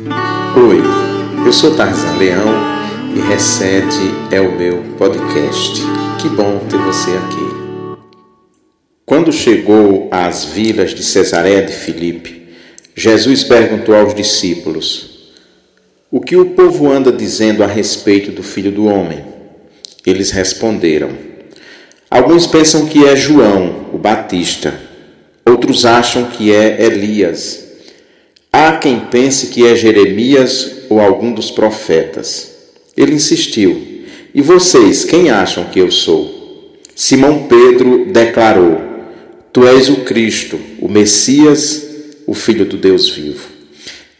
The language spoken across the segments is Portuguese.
Oi, eu sou Tarzan Leão e Recete é o meu podcast. Que bom ter você aqui. Quando chegou às vilas de Cesareia de Filipe, Jesus perguntou aos discípulos: O que o povo anda dizendo a respeito do filho do homem? Eles responderam: Alguns pensam que é João, o Batista, outros acham que é Elias Há quem pense que é Jeremias ou algum dos profetas. Ele insistiu: E vocês, quem acham que eu sou? Simão Pedro declarou: Tu és o Cristo, o Messias, o Filho do Deus vivo.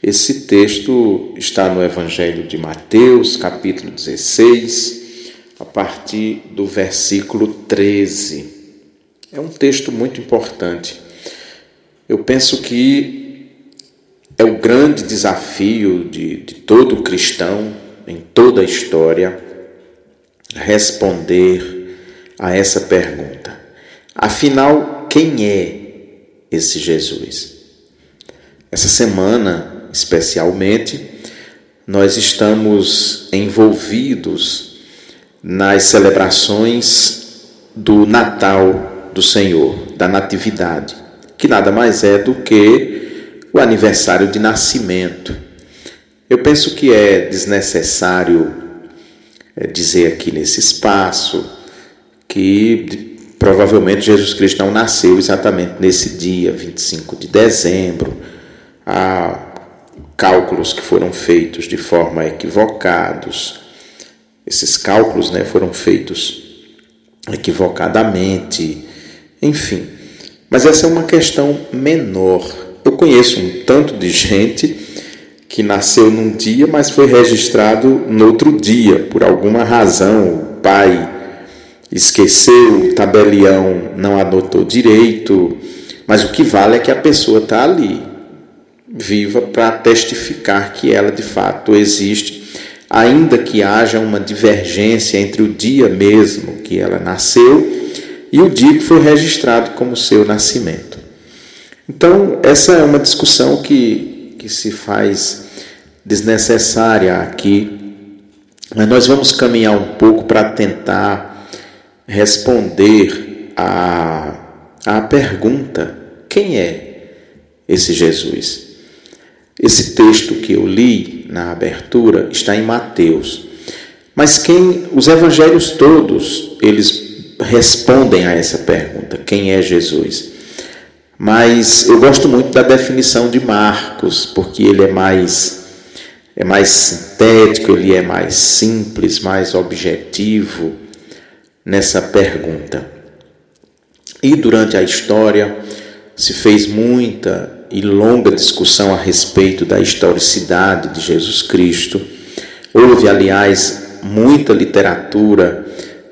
Esse texto está no Evangelho de Mateus, capítulo 16, a partir do versículo 13. É um texto muito importante. Eu penso que é o grande desafio de, de todo cristão em toda a história responder a essa pergunta. Afinal, quem é esse Jesus? Essa semana, especialmente, nós estamos envolvidos nas celebrações do Natal do Senhor, da Natividade, que nada mais é do que o aniversário de nascimento. Eu penso que é desnecessário é, dizer aqui nesse espaço que provavelmente Jesus Cristo não nasceu exatamente nesse dia, 25 de dezembro. Há cálculos que foram feitos de forma equivocados. Esses cálculos né, foram feitos equivocadamente, enfim. Mas essa é uma questão menor eu conheço um tanto de gente que nasceu num dia, mas foi registrado no outro dia, por alguma razão. O pai esqueceu, o tabelião não anotou direito, mas o que vale é que a pessoa está ali, viva para testificar que ela de fato existe, ainda que haja uma divergência entre o dia mesmo que ela nasceu e o dia que foi registrado como seu nascimento. Então, essa é uma discussão que, que se faz desnecessária aqui, mas nós vamos caminhar um pouco para tentar responder a, a pergunta: quem é esse Jesus? Esse texto que eu li na abertura está em Mateus. Mas quem os evangelhos todos, eles respondem a essa pergunta: quem é Jesus? Mas eu gosto muito da definição de Marcos, porque ele é mais é mais sintético, ele é mais simples, mais objetivo nessa pergunta. E durante a história se fez muita e longa discussão a respeito da historicidade de Jesus Cristo. Houve, aliás, muita literatura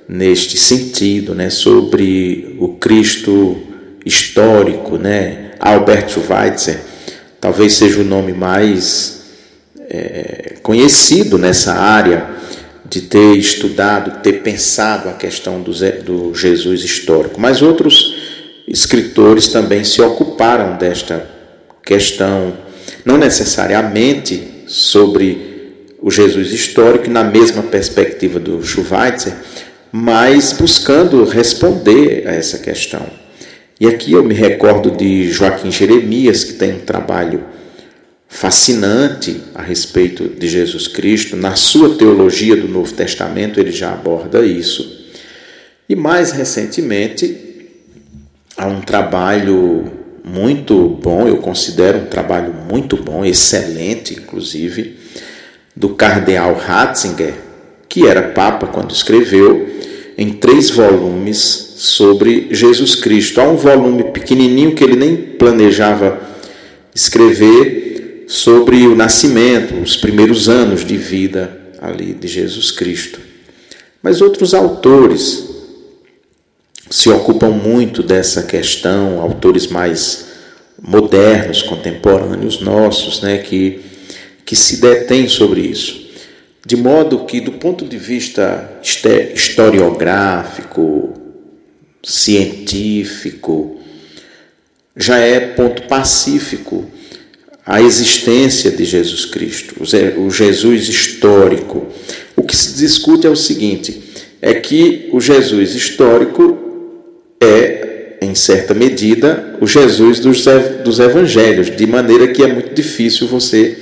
neste sentido, né, sobre o Cristo histórico, né? Albert Schweitzer, talvez seja o nome mais é, conhecido nessa área de ter estudado, ter pensado a questão do, do Jesus histórico. Mas outros escritores também se ocuparam desta questão, não necessariamente sobre o Jesus histórico, na mesma perspectiva do Schweitzer, mas buscando responder a essa questão. E aqui eu me recordo de Joaquim Jeremias, que tem um trabalho fascinante a respeito de Jesus Cristo. Na sua teologia do Novo Testamento, ele já aborda isso. E mais recentemente, há um trabalho muito bom, eu considero um trabalho muito bom, excelente, inclusive, do cardeal Ratzinger, que era papa quando escreveu, em três volumes sobre Jesus Cristo. Há um volume pequenininho que ele nem planejava escrever sobre o nascimento, os primeiros anos de vida ali de Jesus Cristo. Mas outros autores se ocupam muito dessa questão, autores mais modernos, contemporâneos nossos, né, que, que se detêm sobre isso. De modo que, do ponto de vista historiográfico, científico, já é ponto pacífico a existência de Jesus Cristo, o Jesus histórico. O que se discute é o seguinte: é que o Jesus histórico é, em certa medida, o Jesus dos, dos evangelhos, de maneira que é muito difícil você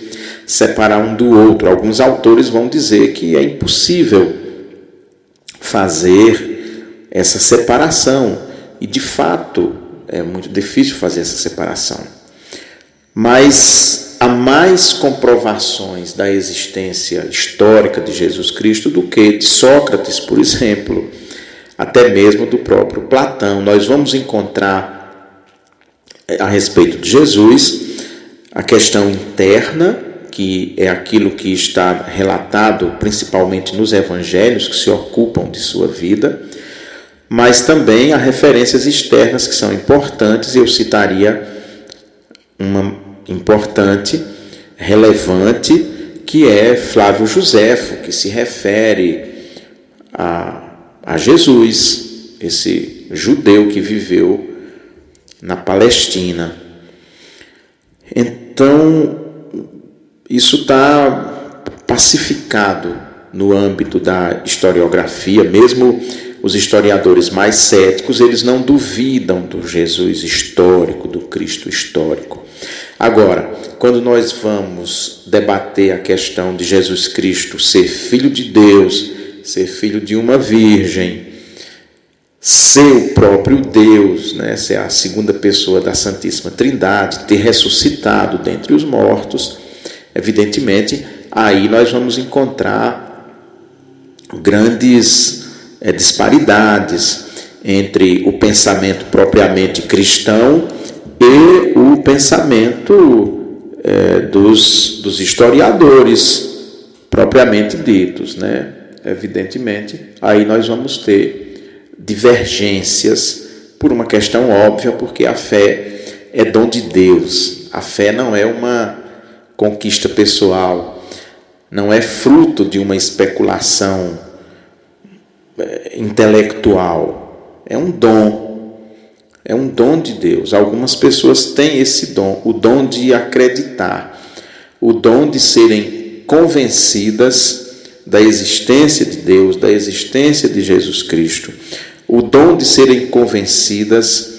separar um do outro. Alguns autores vão dizer que é impossível fazer essa separação, e de fato é muito difícil fazer essa separação. Mas há mais comprovações da existência histórica de Jesus Cristo do que de Sócrates, por exemplo, até mesmo do próprio Platão. Nós vamos encontrar eh, a respeito de Jesus a questão interna, que é aquilo que está relatado principalmente nos evangelhos que se ocupam de sua vida, mas também há referências externas que são importantes, e eu citaria uma importante, relevante, que é Flávio Joséfo, que se refere a, a Jesus, esse judeu que viveu na Palestina. Então, isso está pacificado no âmbito da historiografia, mesmo os historiadores mais céticos, eles não duvidam do Jesus histórico, do Cristo histórico. Agora, quando nós vamos debater a questão de Jesus Cristo ser filho de Deus, ser filho de uma virgem, ser o próprio Deus, né, ser a segunda pessoa da Santíssima Trindade, ter ressuscitado dentre os mortos, evidentemente, aí nós vamos encontrar grandes é, disparidades entre o pensamento propriamente cristão e o pensamento é, dos, dos historiadores propriamente ditos, né? Evidentemente, aí nós vamos ter divergências por uma questão óbvia, porque a fé é dom de Deus. A fé não é uma conquista pessoal, não é fruto de uma especulação intelectual, é um dom. É um dom de Deus. Algumas pessoas têm esse dom, o dom de acreditar, o dom de serem convencidas da existência de Deus, da existência de Jesus Cristo, o dom de serem convencidas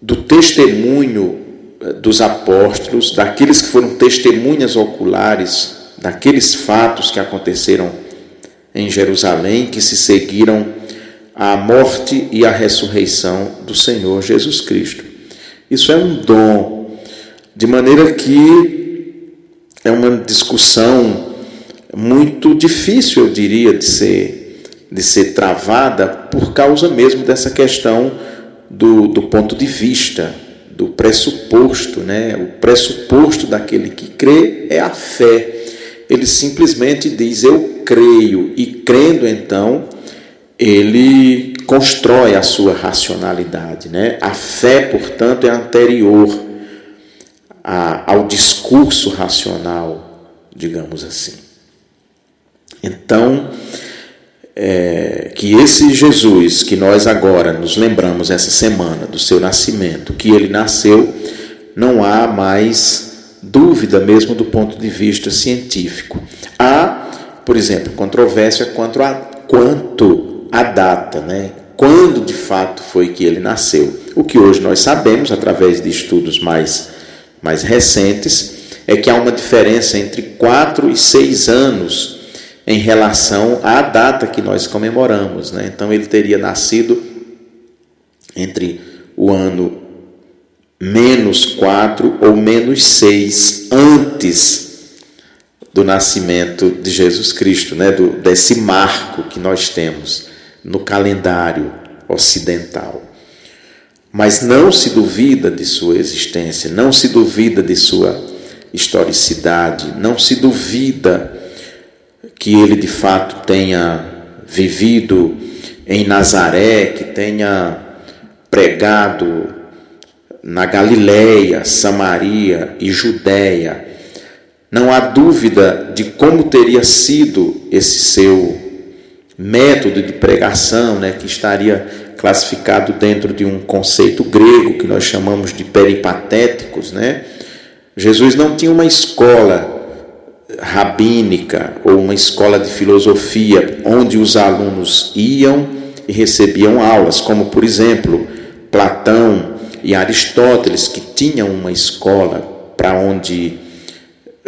do testemunho eh, dos apóstolos, daqueles que foram testemunhas oculares daqueles fatos que aconteceram em Jerusalém, que se seguiram a morte e a ressurreição do Senhor Jesus Cristo. Isso é um dom, de maneira que é uma discussão muito difícil, eu diria, de ser, de ser travada por causa mesmo dessa questão do, do ponto de vista, do pressuposto. Né? O pressuposto daquele que crê é a fé. Ele simplesmente diz: Eu creio, e crendo então ele constrói a sua racionalidade. Né? A fé, portanto, é anterior a, ao discurso racional, digamos assim. Então, é, que esse Jesus que nós agora nos lembramos essa semana do seu nascimento, que ele nasceu, não há mais dúvida mesmo do ponto de vista científico. Há, por exemplo, controvérsia quanto a quanto a data, né? quando de fato foi que ele nasceu. O que hoje nós sabemos, através de estudos mais, mais recentes, é que há uma diferença entre 4 e 6 anos em relação à data que nós comemoramos. Né? Então ele teria nascido entre o ano menos 4 ou menos 6 antes do nascimento de Jesus Cristo, né? do, desse marco que nós temos no calendário ocidental. Mas não se duvida de sua existência, não se duvida de sua historicidade, não se duvida que ele de fato tenha vivido em Nazaré, que tenha pregado na Galileia, Samaria e Judéia. Não há dúvida de como teria sido esse seu método de pregação, né, que estaria classificado dentro de um conceito grego que nós chamamos de peripatéticos, né, Jesus não tinha uma escola rabínica ou uma escola de filosofia onde os alunos iam e recebiam aulas, como por exemplo Platão e Aristóteles, que tinham uma escola para onde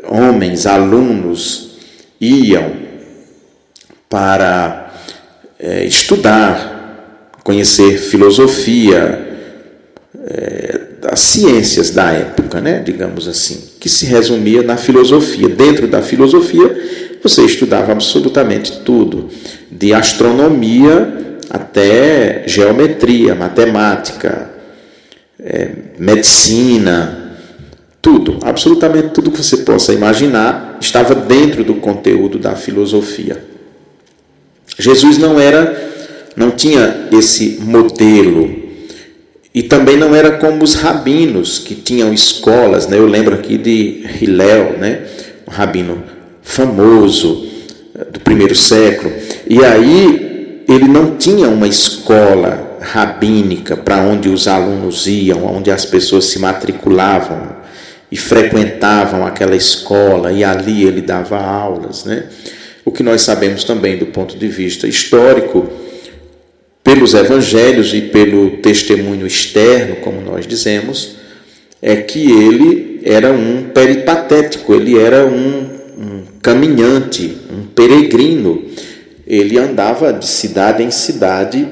homens, alunos, iam para é, estudar, conhecer filosofia, é, as ciências da época, né, digamos assim, que se resumia na filosofia. Dentro da filosofia, você estudava absolutamente tudo, de astronomia até geometria, matemática, é, medicina, tudo, absolutamente tudo que você possa imaginar estava dentro do conteúdo da filosofia. Jesus não era, não tinha esse modelo e também não era como os rabinos que tinham escolas, né? Eu lembro aqui de Hillel, né? Um rabino famoso eh, do primeiro século. E aí ele não tinha uma escola rabínica para onde os alunos iam, onde as pessoas se matriculavam e frequentavam aquela escola e ali ele dava aulas, né? O que nós sabemos também do ponto de vista histórico pelos evangelhos e pelo testemunho externo, como nós dizemos, é que ele era um peripatético, ele era um, um caminhante, um peregrino. Ele andava de cidade em cidade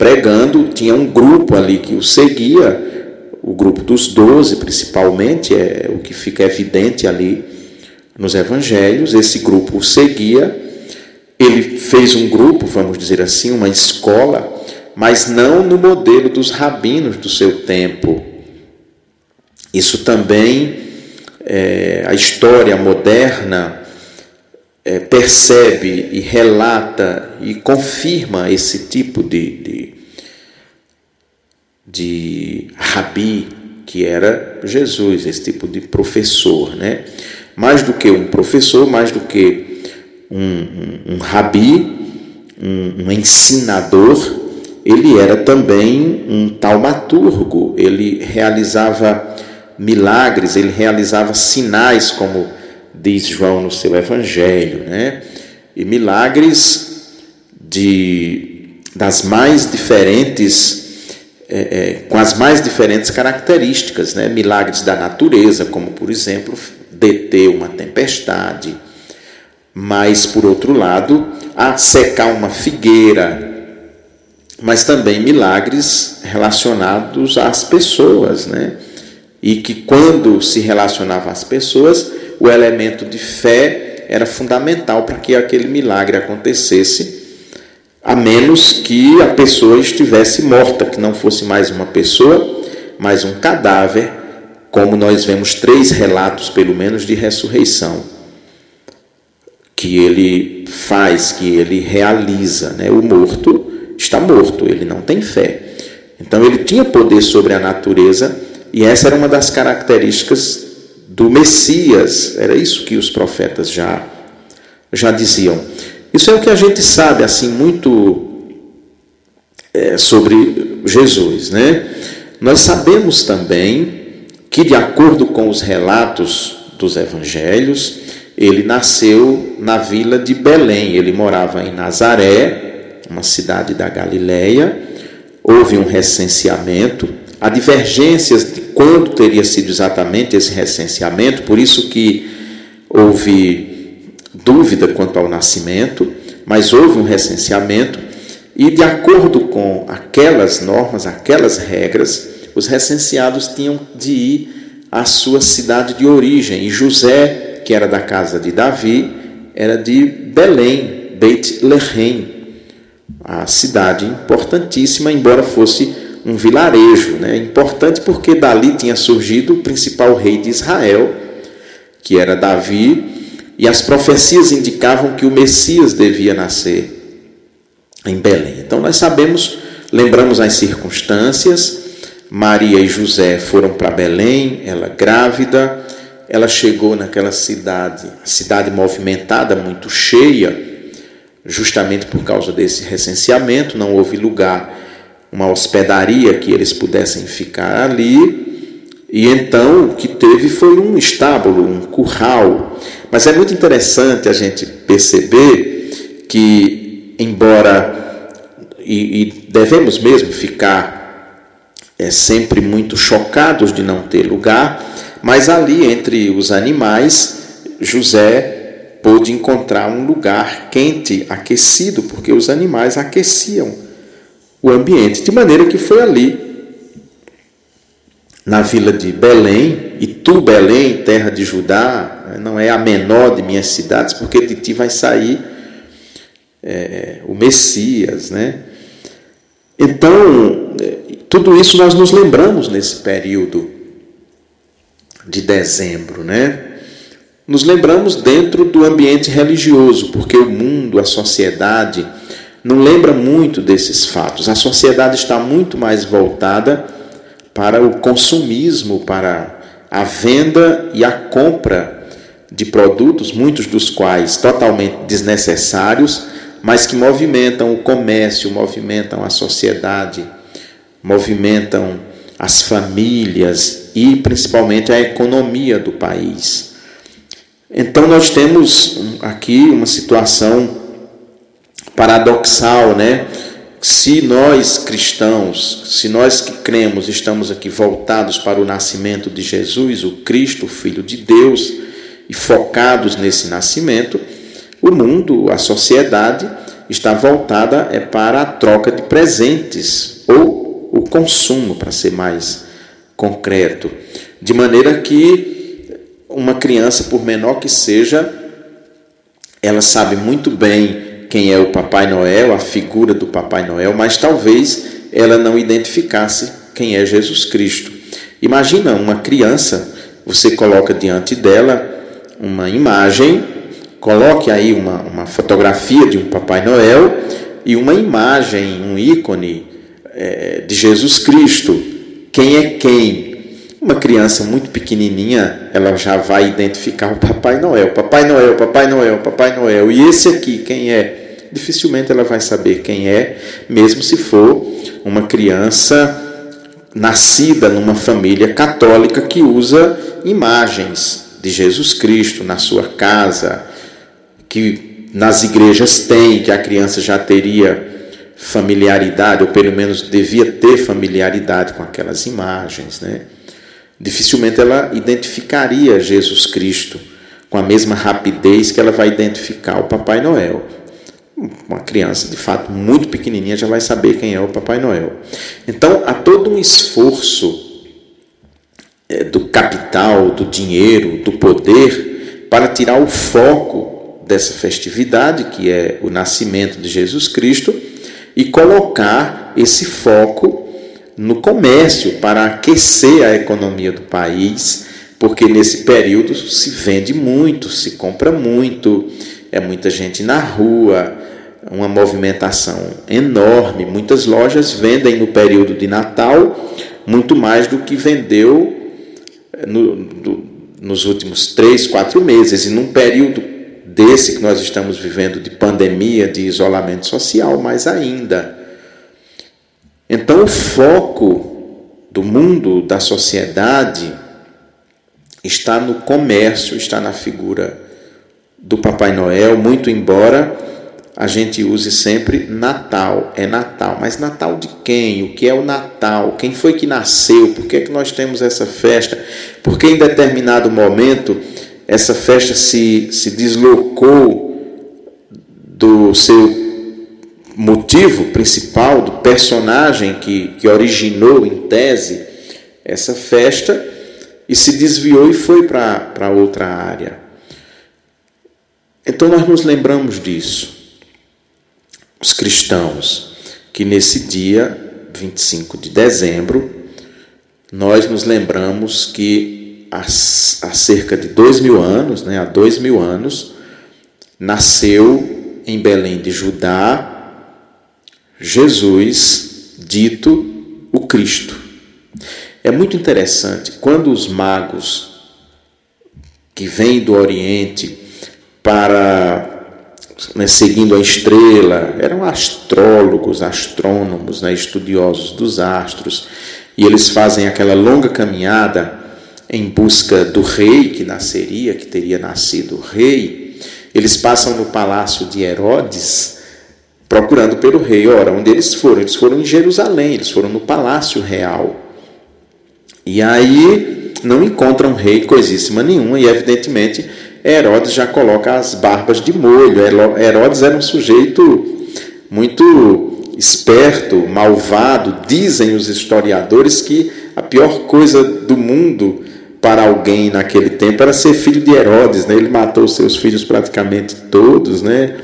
pregando, tinha um grupo ali que o seguia, o grupo dos doze principalmente, é o que fica evidente ali nos evangelhos. Esse grupo o seguia ele fez um grupo, vamos dizer assim, uma escola, mas não no modelo dos rabinos do seu tempo. Isso também é, a história moderna é, percebe e relata e confirma esse tipo de, de, de rabi que era Jesus, esse tipo de professor, né? Mais do que um professor, mais do que um, um, um rabi, um, um ensinador, ele era também um taumaturgo, ele realizava milagres, ele realizava sinais, como diz João no seu evangelho, né? E milagres de, das mais diferentes, é, é, com as mais diferentes características, né? Milagres da natureza, como por exemplo, deter uma tempestade, mas, por outro lado, a secar uma figueira, mas também milagres relacionados às pessoas, né? E que quando se relacionava às pessoas, o elemento de fé era fundamental para que aquele milagre acontecesse, a menos que a pessoa estivesse morta, que não fosse mais uma pessoa, mas um cadáver, como nós vemos três relatos, pelo menos, de ressurreição que ele faz, que ele realiza. Né? O morto está morto, ele não tem fé. Então ele tinha poder sobre a natureza e essa era uma das características do Messias. Era isso que os profetas já já diziam. Isso é o que a gente sabe assim muito é, sobre Jesus, né? Nós sabemos também que de acordo com os relatos dos evangelhos, ele nasceu na vila de Belém. Ele morava em Nazaré, uma cidade da Galileia. Houve um recenseamento. Há divergências de quando teria sido exatamente esse recenseamento, por isso que houve dúvida quanto ao nascimento, mas houve um recenseamento e de acordo com aquelas normas, aquelas regras, os recenseados tinham de ir à sua cidade de origem. E José que era da casa de Davi, era de Belém, Beit Lehem, a cidade importantíssima, embora fosse um vilarejo, né? importante porque dali tinha surgido o principal rei de Israel, que era Davi, e as profecias indicavam que o Messias devia nascer em Belém. Então nós sabemos, lembramos as circunstâncias, Maria e José foram para Belém, ela grávida, ela chegou naquela cidade, cidade movimentada, muito cheia, justamente por causa desse recenseamento, não houve lugar, uma hospedaria que eles pudessem ficar ali. E então o que teve foi um estábulo, um curral. Mas é muito interessante a gente perceber que, embora, e, e devemos mesmo ficar é, sempre muito chocados de não ter lugar, mas ali entre os animais, José pôde encontrar um lugar quente, aquecido, porque os animais aqueciam o ambiente, de maneira que foi ali na vila de Belém, e tu, Belém, terra de Judá, não é a menor de minhas cidades, porque de ti vai sair é, o Messias, né? Então, é, tudo isso nós nos lembramos nesse período de dezembro, né? Nos lembramos dentro do ambiente religioso, porque o mundo, a sociedade, não lembra muito desses fatos. A sociedade está muito mais voltada para o consumismo, para a venda e a compra de produtos, muitos dos quais totalmente desnecessários, mas que movimentam o comércio, movimentam a sociedade, movimentam as famílias e principalmente a economia do país. Então nós temos aqui uma situação paradoxal, né? se nós cristãos, se nós que cremos, estamos aqui voltados para o nascimento de Jesus, o Cristo, o Filho de Deus, e focados nesse nascimento, o mundo, a sociedade, está voltada é para a troca de presentes ou o consumo, para ser mais concreto, de maneira que uma criança, por menor que seja, ela sabe muito bem quem é o Papai Noel, a figura do Papai Noel, mas talvez ela não identificasse quem é Jesus Cristo. Imagina uma criança, você coloca diante dela uma imagem, coloque aí uma, uma fotografia de um Papai Noel e uma imagem, um ícone é, de Jesus Cristo. Quem é quem? Uma criança muito pequenininha, ela já vai identificar o Papai Noel. Papai Noel, Papai Noel, Papai Noel. E esse aqui, quem é? Dificilmente ela vai saber quem é, mesmo se for uma criança nascida numa família católica que usa imagens de Jesus Cristo na sua casa, que nas igrejas tem, que a criança já teria familiaridade, ou pelo menos devia ter familiaridade com aquelas imagens, né? Dificilmente ela identificaria Jesus Cristo com a mesma rapidez que ela vai identificar o Papai Noel uma criança de fato muito pequenininha já vai saber quem é o Papai Noel. Então há todo um esforço é, do capital, do dinheiro, do poder para tirar o foco dessa festividade que é o nascimento de Jesus Cristo e colocar esse foco no comércio para aquecer a economia do país, porque nesse período se vende muito, se compra muito, é muita gente na rua, uma movimentação enorme. Muitas lojas vendem no período de Natal muito mais do que vendeu eh, no, do, nos últimos três, quatro meses. E num período desse que nós estamos vivendo de pandemia, de isolamento social, mais ainda. Então, o foco do mundo, da sociedade, está no comércio, está na figura do Papai Noel, muito embora a gente use sempre Natal, é Natal. Mas Natal de quem? O que é o Natal? Quem foi que nasceu? Por que, é que nós temos essa festa? Porque em determinado momento essa festa se, se deslocou do seu motivo principal, do personagem que, que originou em tese essa festa e se desviou e foi para outra área. Então nós nos lembramos disso os cristãos que nesse dia, 25 de dezembro, nós nos lembramos que há, cerca de dois mil anos, né, há dois mil anos, nasceu em Belém de Judá Jesus, dito o Cristo. É muito interessante quando os magos que vêm do Oriente para né, seguindo a estrela, eram astrólogos, astrônomos, né, estudiosos dos astros, e eles fazem aquela longa caminhada em busca do rei que nasceria, que teria nascido rei, eles passam no palácio de Herodes procurando pelo rei. Ora, onde eles foram? Eles foram em Jerusalém, eles foram no palácio real. E aí não encontram rei coisíssima nenhuma, e evidentemente Herodes já coloca as barbas de molho. Herodes era um sujeito muito esperto, malvado. Dizem os historiadores que a pior coisa do mundo para alguém naquele tempo era ser filho de Herodes. Né? Ele matou seus filhos praticamente todos, né?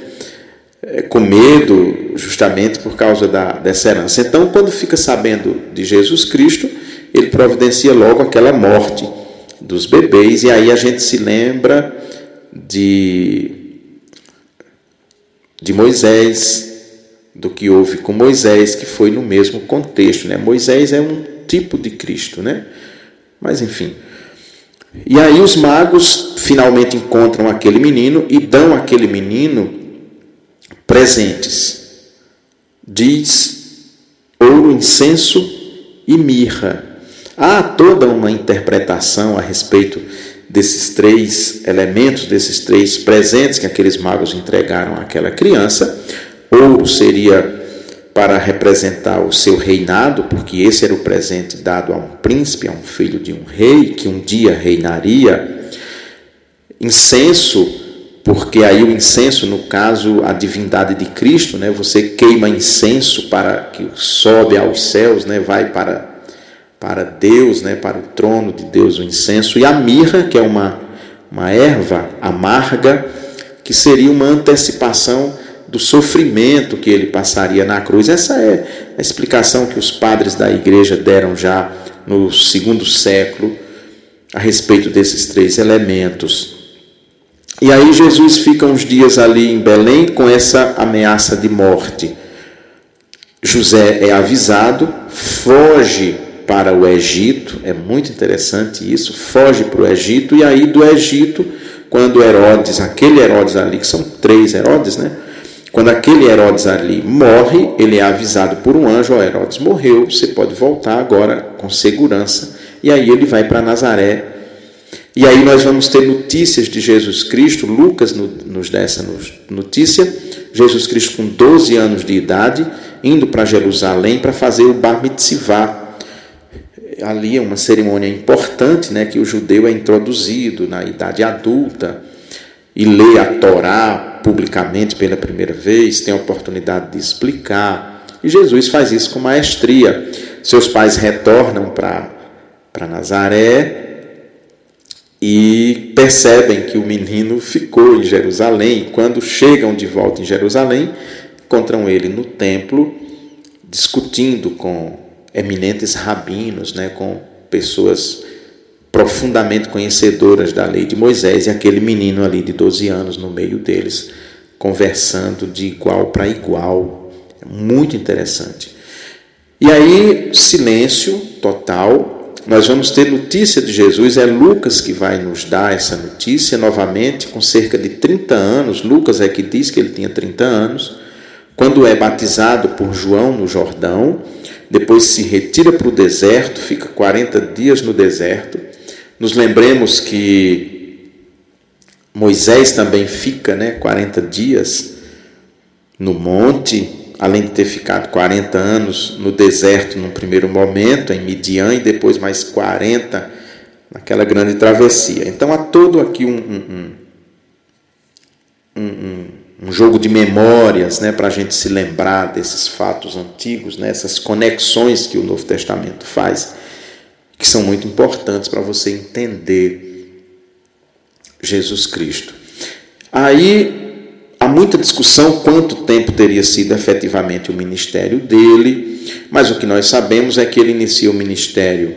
É, com medo, justamente por causa da, dessa herança. Então, quando fica sabendo de Jesus Cristo, ele providencia logo aquela morte dos bebês, e aí a gente se lembra de, de Moisés, do que houve com Moisés, que foi no mesmo contexto. Né? Moisés é um tipo de Cristo, né? Mas enfim. E aí os magos finalmente encontram aquele menino e dão àquele menino presentes. Diz ouro, incenso e mirra. Há toda uma interpretação a respeito desses três elementos, desses três presentes que aqueles magos entregaram àquela criança. Ouro seria para representar o seu reinado, porque esse era o presente dado a um príncipe, a um filho de um rei que um dia reinaria. Incenso, porque aí o incenso, no caso, a divindade de Cristo, né? Você queima incenso para que sobe aos céus, né? Vai para para Deus, né, para o trono de Deus, o incenso, e a mirra, que é uma, uma erva amarga, que seria uma antecipação do sofrimento que ele passaria na cruz. Essa é a explicação que os padres da igreja deram já no segundo século a respeito desses três elementos. E aí Jesus fica uns dias ali em Belém com essa ameaça de morte. José é avisado, foge para o Egito, é muito interessante isso, foge para o Egito, e aí do Egito, quando Herodes, aquele Herodes ali, que são três Herodes, né? Quando aquele Herodes ali morre, ele é avisado por um anjo: Ó, Herodes morreu, você pode voltar agora com segurança. E aí ele vai para Nazaré. E aí nós vamos ter notícias de Jesus Cristo. Lucas nos dá essa notícia. Jesus Cristo, com 12 anos de idade, indo para Jerusalém para fazer o Bar Mitzvah, ali é uma cerimônia importante, né, que o judeu é introduzido na idade adulta e lê a Torá publicamente pela primeira vez, tem a oportunidade de explicar. E Jesus faz isso com maestria. Seus pais retornam para Nazaré e percebem que o menino ficou em Jerusalém. Quando chegam de volta em Jerusalém, encontram ele no templo discutindo com eminentes rabinos, né, com pessoas profundamente conhecedoras da lei de Moisés e aquele menino ali de 12 anos no meio deles, conversando de igual para igual. É muito interessante. E aí, silêncio total. Nós vamos ter notícia de Jesus, é Lucas que vai nos dar essa notícia novamente, com cerca de 30 anos. Lucas é que diz que ele tinha 30 anos, quando é batizado por João no Jordão depois se retira para o deserto, fica 40 dias no deserto. Nos lembremos que Moisés também fica né, 40 dias no monte, além de ter ficado 40 anos no deserto num primeiro momento, em Midian, e depois mais 40 naquela grande travessia. Então há todo aqui um, um, um, um um jogo de memórias né, para a gente se lembrar desses fatos antigos, né, essas conexões que o Novo Testamento faz, que são muito importantes para você entender Jesus Cristo. Aí há muita discussão quanto tempo teria sido efetivamente o ministério dele, mas o que nós sabemos é que ele inicia o ministério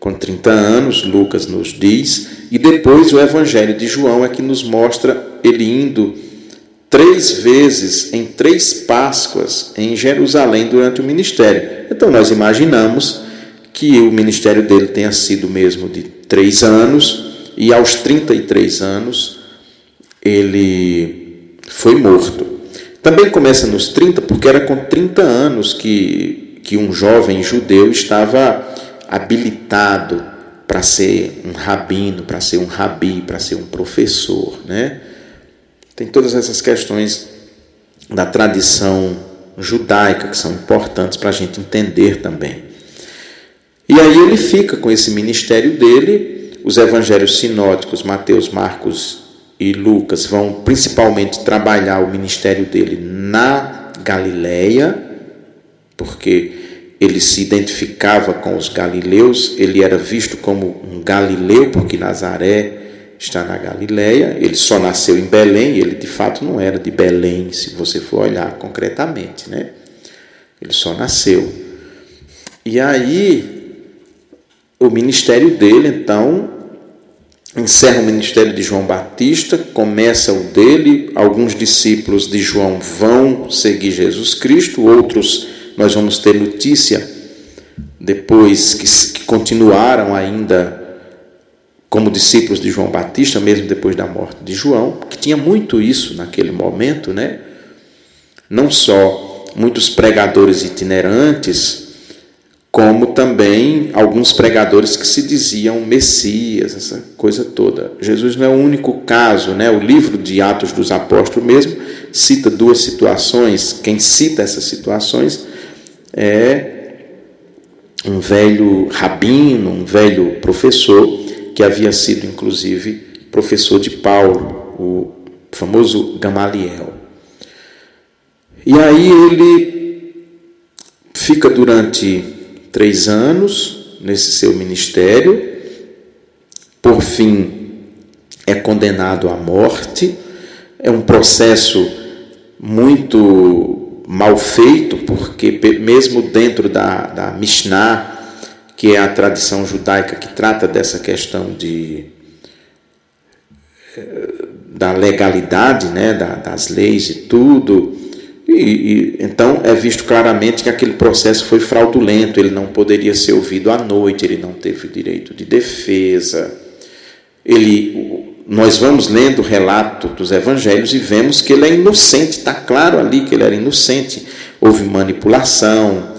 com 30 anos, Lucas nos diz, e depois o Evangelho de João é que nos mostra ele indo três vezes em três Páscoas em Jerusalém durante o ministério. Então nós imaginamos que o ministério dele tenha sido mesmo de três anos e aos 33 anos ele foi morto. Também começa nos 30, porque era com 30 anos que, que um jovem judeu estava habilitado para ser um rabino, para ser um rabi, para ser um professor, né? Tem todas essas questões da tradição judaica que são importantes para a gente entender também. E aí ele fica com esse ministério dele. Os evangelhos sinóticos, Mateus, Marcos e Lucas, vão principalmente trabalhar o ministério dele na Galileia, porque ele se identificava com os galileus, ele era visto como um galileu, porque Nazaré está na Galileia, ele só nasceu em Belém, ele de fato não era de Belém, se você for olhar concretamente, né? Ele só nasceu. E aí, o ministério dele, então, encerra o ministério de João Batista, começa o dele, alguns discípulos de João vão seguir Jesus Cristo, outros nós vamos ter notícia depois que, que continuaram ainda como discípulos de João Batista, mesmo depois da morte de João, que tinha muito isso naquele momento, né? Não só muitos pregadores itinerantes, como também alguns pregadores que se diziam Messias, essa coisa toda. Jesus não é o único caso, né? O livro de Atos dos Apóstolos mesmo cita duas situações. Quem cita essas situações é um velho rabino, um velho professor que havia sido inclusive professor de Paulo, o famoso Gamaliel. E aí ele fica durante três anos nesse seu ministério, por fim é condenado à morte. É um processo muito mal feito, porque mesmo dentro da, da Mishnah, que é a tradição judaica que trata dessa questão de eh, da legalidade, né, das leis e tudo. E, e, então é visto claramente que aquele processo foi fraudulento, ele não poderia ser ouvido à noite, ele não teve direito de defesa. Ele, nós vamos lendo o relato dos evangelhos e vemos que ele é inocente, está claro ali que ele era inocente. Houve manipulação,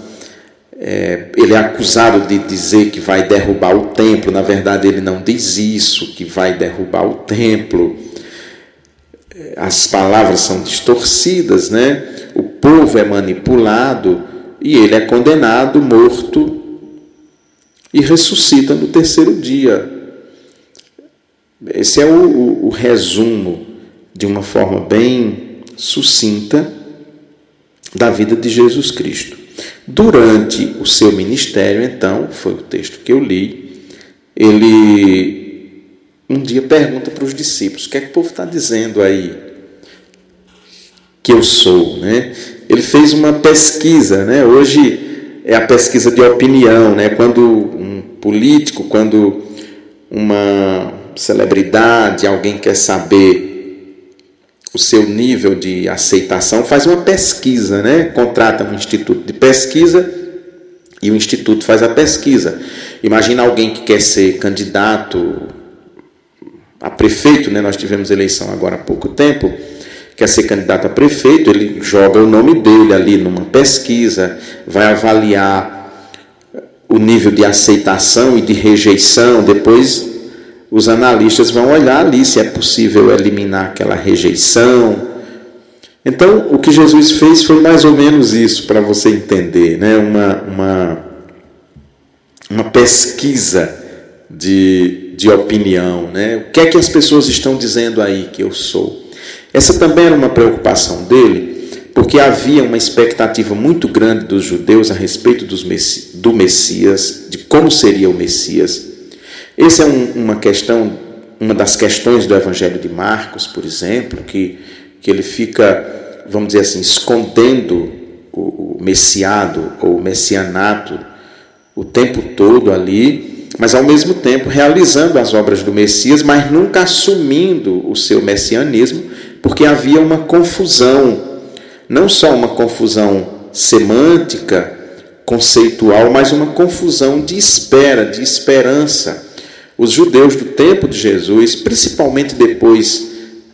é, ele é acusado de dizer que vai derrubar o templo, na verdade ele não diz isso, que vai derrubar o templo. As palavras são distorcidas, né? O povo é manipulado e ele é condenado, morto e ressuscita no terceiro dia. Esse é o, o, o resumo, de uma forma bem sucinta, da vida de Jesus Cristo. Durante o seu ministério, então, foi o texto que eu li, ele um dia pergunta para os discípulos: o que é que o povo está dizendo aí que eu sou? Né? Ele fez uma pesquisa, né? hoje é a pesquisa de opinião, né? quando um político, quando uma celebridade, alguém quer saber o seu nível de aceitação, faz uma pesquisa, né? contrata um instituto de pesquisa e o instituto faz a pesquisa. Imagina alguém que quer ser candidato a prefeito, né? nós tivemos eleição agora há pouco tempo, quer ser candidato a prefeito, ele joga o nome dele ali numa pesquisa, vai avaliar o nível de aceitação e de rejeição, depois os analistas vão olhar ali se é possível eliminar aquela rejeição. Então, o que Jesus fez foi mais ou menos isso, para você entender, né? uma, uma, uma pesquisa de, de opinião. Né? O que é que as pessoas estão dizendo aí que eu sou? Essa também era uma preocupação dele, porque havia uma expectativa muito grande dos judeus a respeito dos, do Messias, de como seria o Messias. Essa é um, uma questão, uma das questões do Evangelho de Marcos, por exemplo, que, que ele fica, vamos dizer assim, escondendo o, o messiado ou o messianato o tempo todo ali, mas ao mesmo tempo realizando as obras do Messias, mas nunca assumindo o seu messianismo, porque havia uma confusão, não só uma confusão semântica, conceitual, mas uma confusão de espera, de esperança. Os judeus do tempo de Jesus, principalmente depois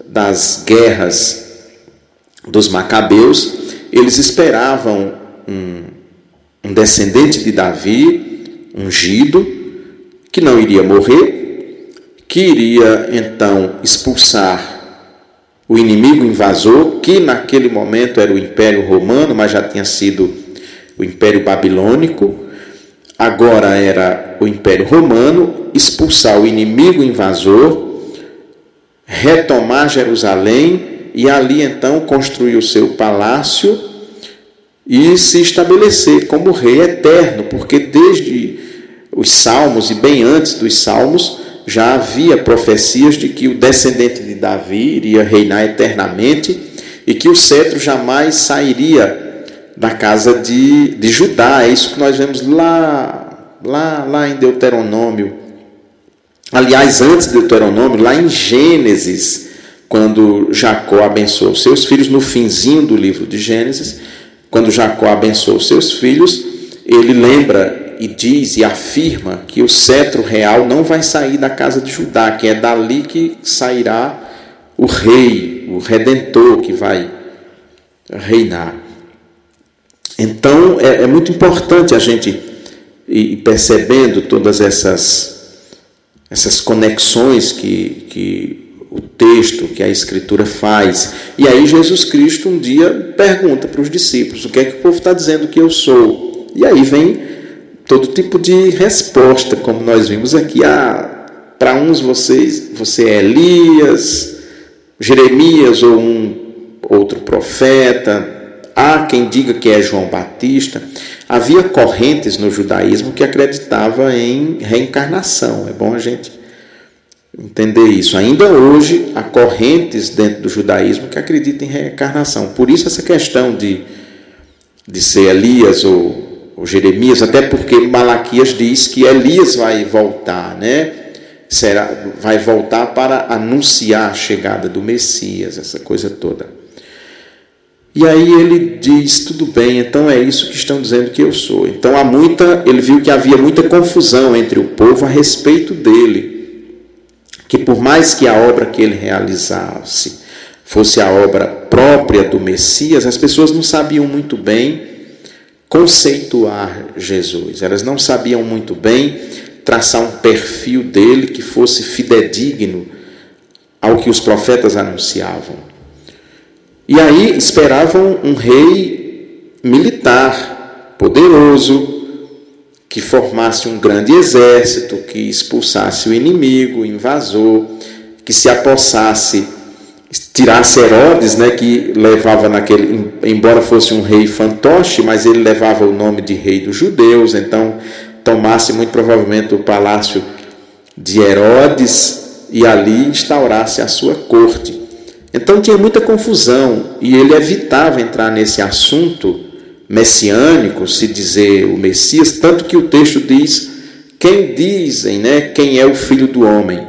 das guerras dos Macabeus, eles esperavam um, um descendente de Davi, ungido, que não iria morrer, que iria então expulsar o inimigo invasor, que naquele momento era o Império Romano, mas já tinha sido o Império Babilônico, agora era o Império Romano, expulsar o inimigo invasor, retomar Jerusalém e ali então construir o seu palácio e se estabelecer como rei eterno, porque desde os Salmos e bem antes dos Salmos já havia profecias de que o descendente de Davi iria reinar eternamente e que o cetro jamais sairia da casa de, de Judá. É isso que nós vemos lá, lá, lá em Deuteronômio. Aliás, antes de Deuteronômio, lá em Gênesis, quando Jacó abençoou seus filhos, no finzinho do livro de Gênesis, quando Jacó abençoou seus filhos, ele lembra e diz e afirma que o cetro real não vai sair da casa de Judá, que é dali que sairá o rei, o redentor que vai reinar. Então é, é muito importante a gente ir percebendo todas essas, essas conexões que, que o texto, que a Escritura faz. E aí Jesus Cristo um dia pergunta para os discípulos: o que é que o povo está dizendo que eu sou? E aí vem todo tipo de resposta, como nós vimos aqui. Ah, para uns vocês, você é Elias, Jeremias ou um outro profeta, Há quem diga que é João Batista. Havia correntes no judaísmo que acreditava em reencarnação. É bom a gente entender isso. Ainda hoje há correntes dentro do judaísmo que acreditam em reencarnação. Por isso essa questão de, de ser Elias ou, ou Jeremias, até porque Malaquias diz que Elias vai voltar, né? Será, vai voltar para anunciar a chegada do Messias, essa coisa toda. E aí ele diz: tudo bem, então é isso que estão dizendo que eu sou. Então há muita, ele viu que havia muita confusão entre o povo a respeito dele, que por mais que a obra que ele realizasse fosse a obra própria do Messias, as pessoas não sabiam muito bem conceituar Jesus. Elas não sabiam muito bem traçar um perfil dele que fosse fidedigno ao que os profetas anunciavam. E aí esperavam um rei militar, poderoso, que formasse um grande exército, que expulsasse o inimigo, o invasor, que se apossasse, tirasse Herodes, né, que levava naquele, embora fosse um rei fantoche, mas ele levava o nome de rei dos judeus, então tomasse muito provavelmente o palácio de Herodes e ali instaurasse a sua corte. Então tinha muita confusão e ele evitava entrar nesse assunto messiânico, se dizer o Messias, tanto que o texto diz quem dizem, né, quem é o filho do homem.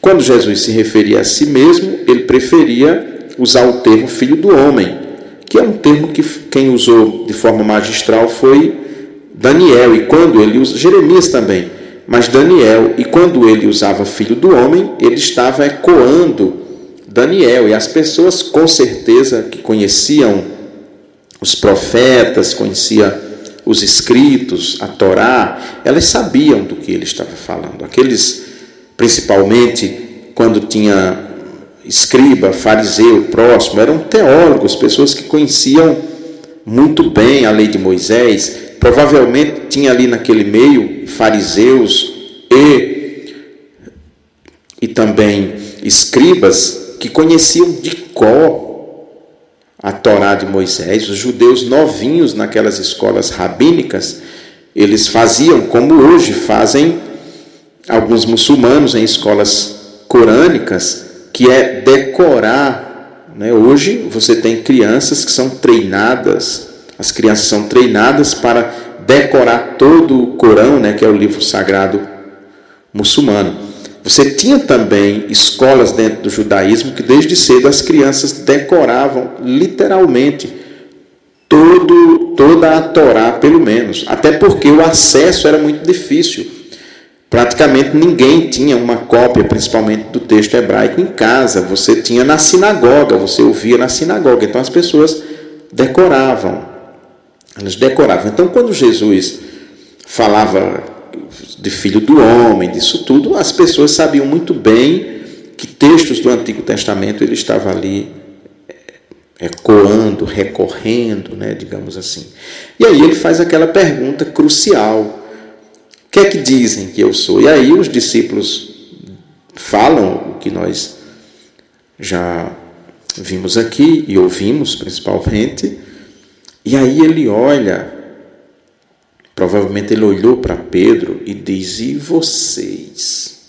Quando Jesus se referia a si mesmo, ele preferia usar o termo filho do homem, que é um termo que quem usou de forma magistral foi Daniel, e quando ele usa Jeremias também, mas Daniel, e quando ele usava filho do homem, ele estava ecoando Daniel. E as pessoas, com certeza, que conheciam os profetas, conheciam os escritos, a Torá, elas sabiam do que ele estava falando. Aqueles, principalmente, quando tinha escriba, fariseu próximo, eram teólogos, pessoas que conheciam muito bem a lei de Moisés. Provavelmente tinha ali naquele meio fariseus e, e também escribas que conheciam de cor a Torá de Moisés, os judeus novinhos naquelas escolas rabínicas, eles faziam como hoje fazem alguns muçulmanos em escolas corânicas, que é decorar. Né? Hoje você tem crianças que são treinadas, as crianças são treinadas para decorar todo o Corão, né? que é o livro sagrado muçulmano. Você tinha também escolas dentro do judaísmo que desde cedo as crianças decoravam literalmente todo, toda a Torá, pelo menos. Até porque o acesso era muito difícil. Praticamente ninguém tinha uma cópia, principalmente do texto hebraico, em casa. Você tinha na sinagoga, você ouvia na sinagoga. Então as pessoas decoravam. Elas decoravam. Então quando Jesus falava de filho do homem, disso tudo, as pessoas sabiam muito bem que textos do Antigo Testamento ele estava ali ecoando, recorrendo, né, digamos assim. E aí ele faz aquela pergunta crucial: o que é que dizem que eu sou? E aí os discípulos falam o que nós já vimos aqui e ouvimos principalmente, e aí ele olha, provavelmente ele olhou para Pedro e diz: E vocês?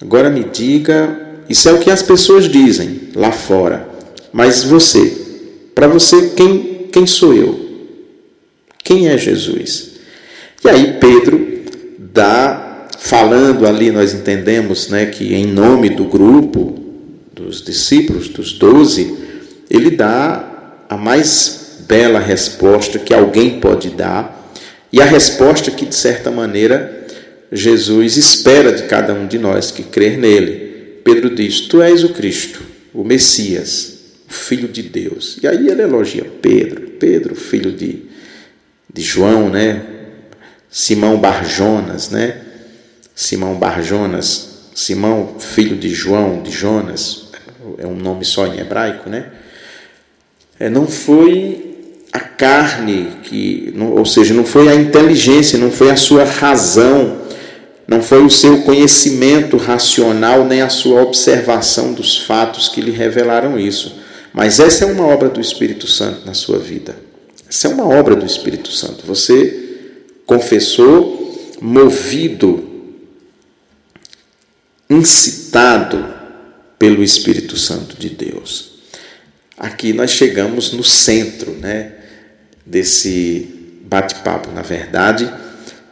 Agora me diga, isso é o que as pessoas dizem lá fora. Mas você, para você, quem, quem sou eu? Quem é Jesus? E aí Pedro dá, falando ali, nós entendemos né, que em nome do grupo, dos discípulos, dos doze, ele dá a mais bela resposta que alguém pode dar, e a resposta que, de certa maneira, Jesus espera de cada um de nós que crer nele. Pedro diz: Tu és o Cristo, o Messias, filho de Deus. E aí ele elogia Pedro, Pedro, filho de, de João, né? Simão Barjonas, né? Simão Barjonas, Simão, filho de João, de Jonas, é um nome só em hebraico, né? É, não foi a carne que, ou seja, não foi a inteligência, não foi a sua razão, não foi o seu conhecimento racional nem a sua observação dos fatos que lhe revelaram isso, mas essa é uma obra do Espírito Santo na sua vida. Essa é uma obra do Espírito Santo. Você confessou, movido, incitado pelo Espírito Santo de Deus. Aqui nós chegamos no centro, né, desse bate-papo, na verdade,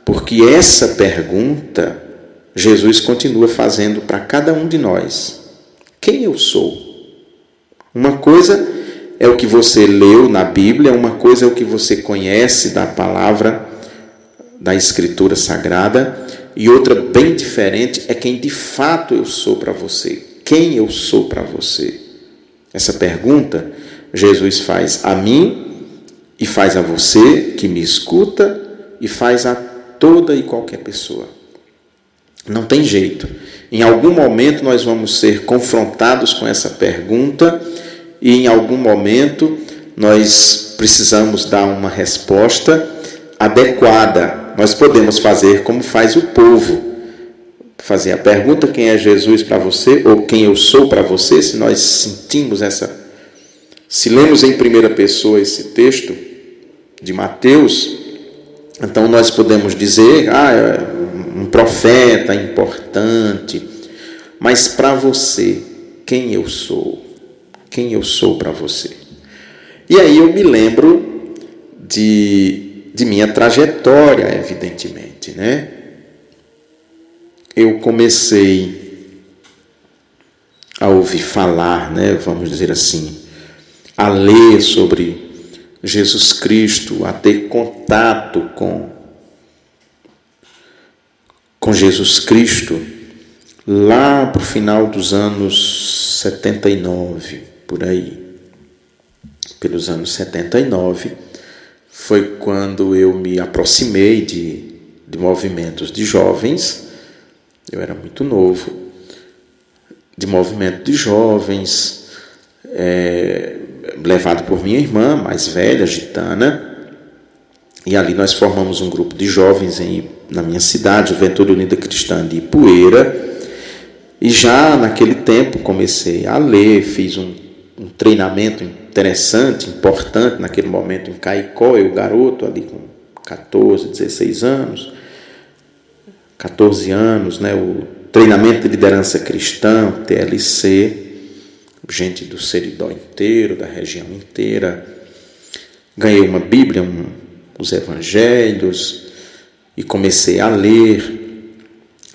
porque essa pergunta Jesus continua fazendo para cada um de nós: quem eu sou? Uma coisa é o que você leu na Bíblia, uma coisa é o que você conhece da palavra da Escritura Sagrada, e outra bem diferente é quem de fato eu sou para você. Quem eu sou para você? Essa pergunta Jesus faz a mim e faz a você que me escuta e faz a toda e qualquer pessoa. Não tem jeito. Em algum momento nós vamos ser confrontados com essa pergunta e em algum momento nós precisamos dar uma resposta adequada. Nós podemos fazer como faz o povo. Fazer a pergunta quem é Jesus para você ou quem eu sou para você, se nós sentimos essa se lemos em primeira pessoa esse texto de Mateus, então nós podemos dizer, ah, é um profeta importante, mas para você, quem eu sou? quem eu sou para você. E aí eu me lembro de, de minha trajetória, evidentemente, né? Eu comecei a ouvir falar, né, vamos dizer assim, a ler sobre Jesus Cristo, a ter contato com com Jesus Cristo lá para o final dos anos 79 por aí, pelos anos 79, foi quando eu me aproximei de, de movimentos de jovens, eu era muito novo, de movimento de jovens, é, levado por minha irmã mais velha, gitana, e ali nós formamos um grupo de jovens em, na minha cidade, Juventude Unida Cristã de Ipueira, e já naquele tempo comecei a ler, fiz um um treinamento interessante, importante naquele momento em Caicó, eu garoto ali com 14, 16 anos, 14 anos, né, o treinamento de liderança cristã, TLC, gente do Seridó inteiro, da região inteira. Ganhei uma Bíblia, um, os Evangelhos, e comecei a ler.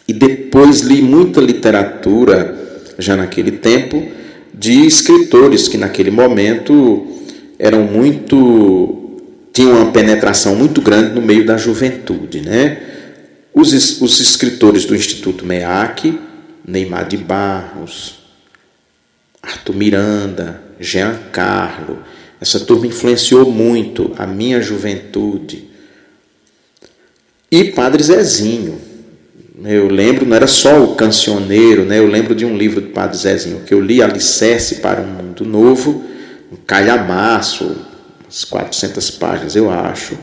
E depois li muita literatura, já naquele tempo, de escritores que naquele momento eram muito tinham uma penetração muito grande no meio da juventude, né? Os, os escritores do Instituto MEAC, Neymar de Barros, Arthur Miranda, Jean Carlo, essa turma influenciou muito a minha juventude. e Padre Zezinho. Eu lembro, não era só o cancioneiro, né? eu lembro de um livro do Padre Zezinho, que eu li Alicerce para um Mundo Novo, um calhamaço, umas 400 páginas, eu acho.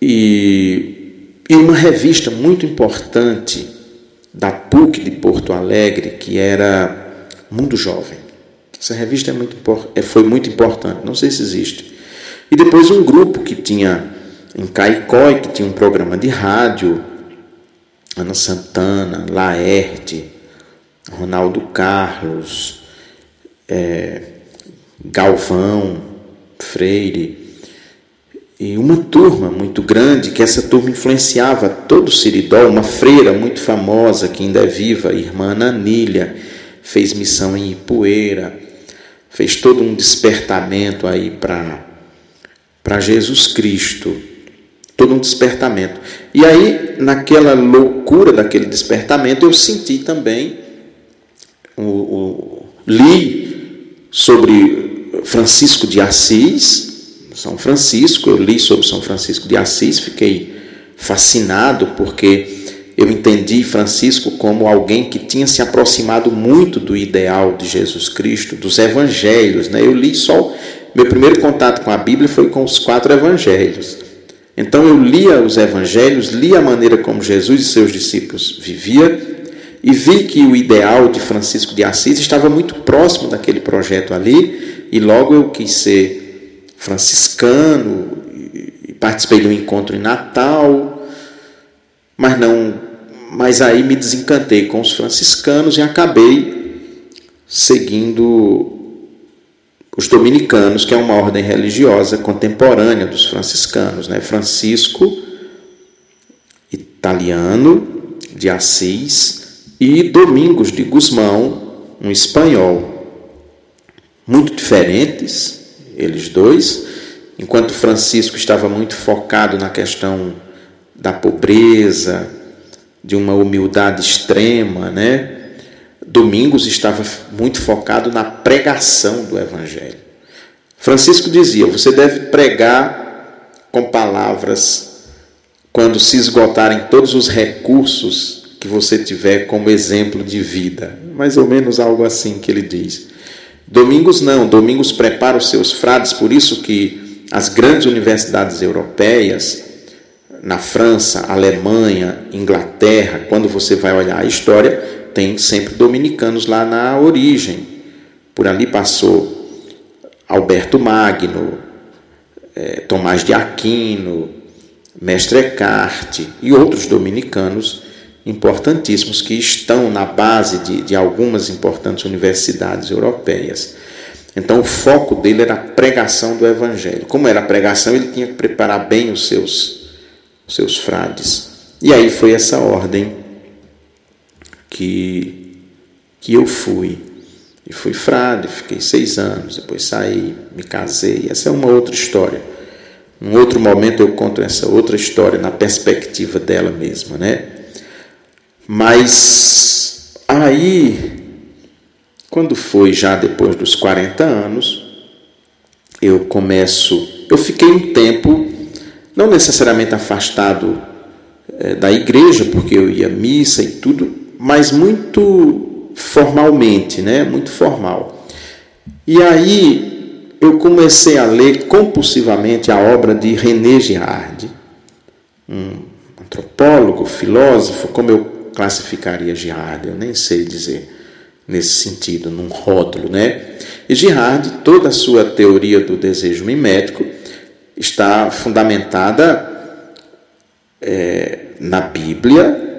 E, e uma revista muito importante da PUC de Porto Alegre, que era Mundo Jovem. Essa revista é muito, é, foi muito importante, não sei se existe. E depois um grupo que tinha em Caicó, que tinha um programa de rádio, Ana Santana, Laerte, Ronaldo Carlos, é, Galvão, Freire, e uma turma muito grande, que essa turma influenciava todo o Siridó, uma freira muito famosa, que ainda é viva, irmã Anília, fez missão em Ipueira, fez todo um despertamento aí para Jesus Cristo, todo um despertamento. E aí, naquela loucura daquele despertamento, eu senti também, o, o, li sobre Francisco de Assis, são Francisco, eu li sobre São Francisco de Assis, fiquei fascinado porque eu entendi Francisco como alguém que tinha se aproximado muito do ideal de Jesus Cristo, dos evangelhos. Né? Eu li só. Meu primeiro contato com a Bíblia foi com os quatro evangelhos. Então eu lia os evangelhos, li a maneira como Jesus e seus discípulos viviam e vi que o ideal de Francisco de Assis estava muito próximo daquele projeto ali e logo eu quis ser franciscano, participei de um encontro em Natal, mas não, mas aí me desencantei com os franciscanos e acabei seguindo os dominicanos, que é uma ordem religiosa contemporânea dos franciscanos, né? Francisco italiano de Assis e Domingos de Gusmão, um espanhol, muito diferentes, eles dois, enquanto Francisco estava muito focado na questão da pobreza, de uma humildade extrema, né? Domingos estava muito focado na pregação do evangelho. Francisco dizia: "Você deve pregar com palavras quando se esgotarem todos os recursos que você tiver como exemplo de vida". Mais ou menos algo assim que ele diz. Domingos não, Domingos prepara os seus frades, por isso que as grandes universidades europeias, na França, Alemanha, Inglaterra, quando você vai olhar a história, tem sempre dominicanos lá na origem. Por ali passou Alberto Magno, eh, Tomás de Aquino, Mestre Eckhart e outros dominicanos importantíssimos que estão na base de, de algumas importantes universidades europeias. Então, o foco dele era a pregação do Evangelho. Como era a pregação, ele tinha que preparar bem os seus, seus frades. E aí foi essa ordem que, que eu fui. E fui frade, fiquei seis anos, depois saí, me casei. Essa é uma outra história. Num outro momento eu conto essa outra história na perspectiva dela mesma, né? Mas aí, quando foi já depois dos 40 anos, eu começo. Eu fiquei um tempo, não necessariamente afastado é, da igreja, porque eu ia à missa e tudo, mas muito formalmente, né? Muito formal. E aí eu comecei a ler compulsivamente a obra de René Girard, um antropólogo, filósofo, como eu classificaria Girard, eu nem sei dizer nesse sentido, num rótulo, né? E Girard, toda a sua teoria do desejo mimético está fundamentada é, na Bíblia.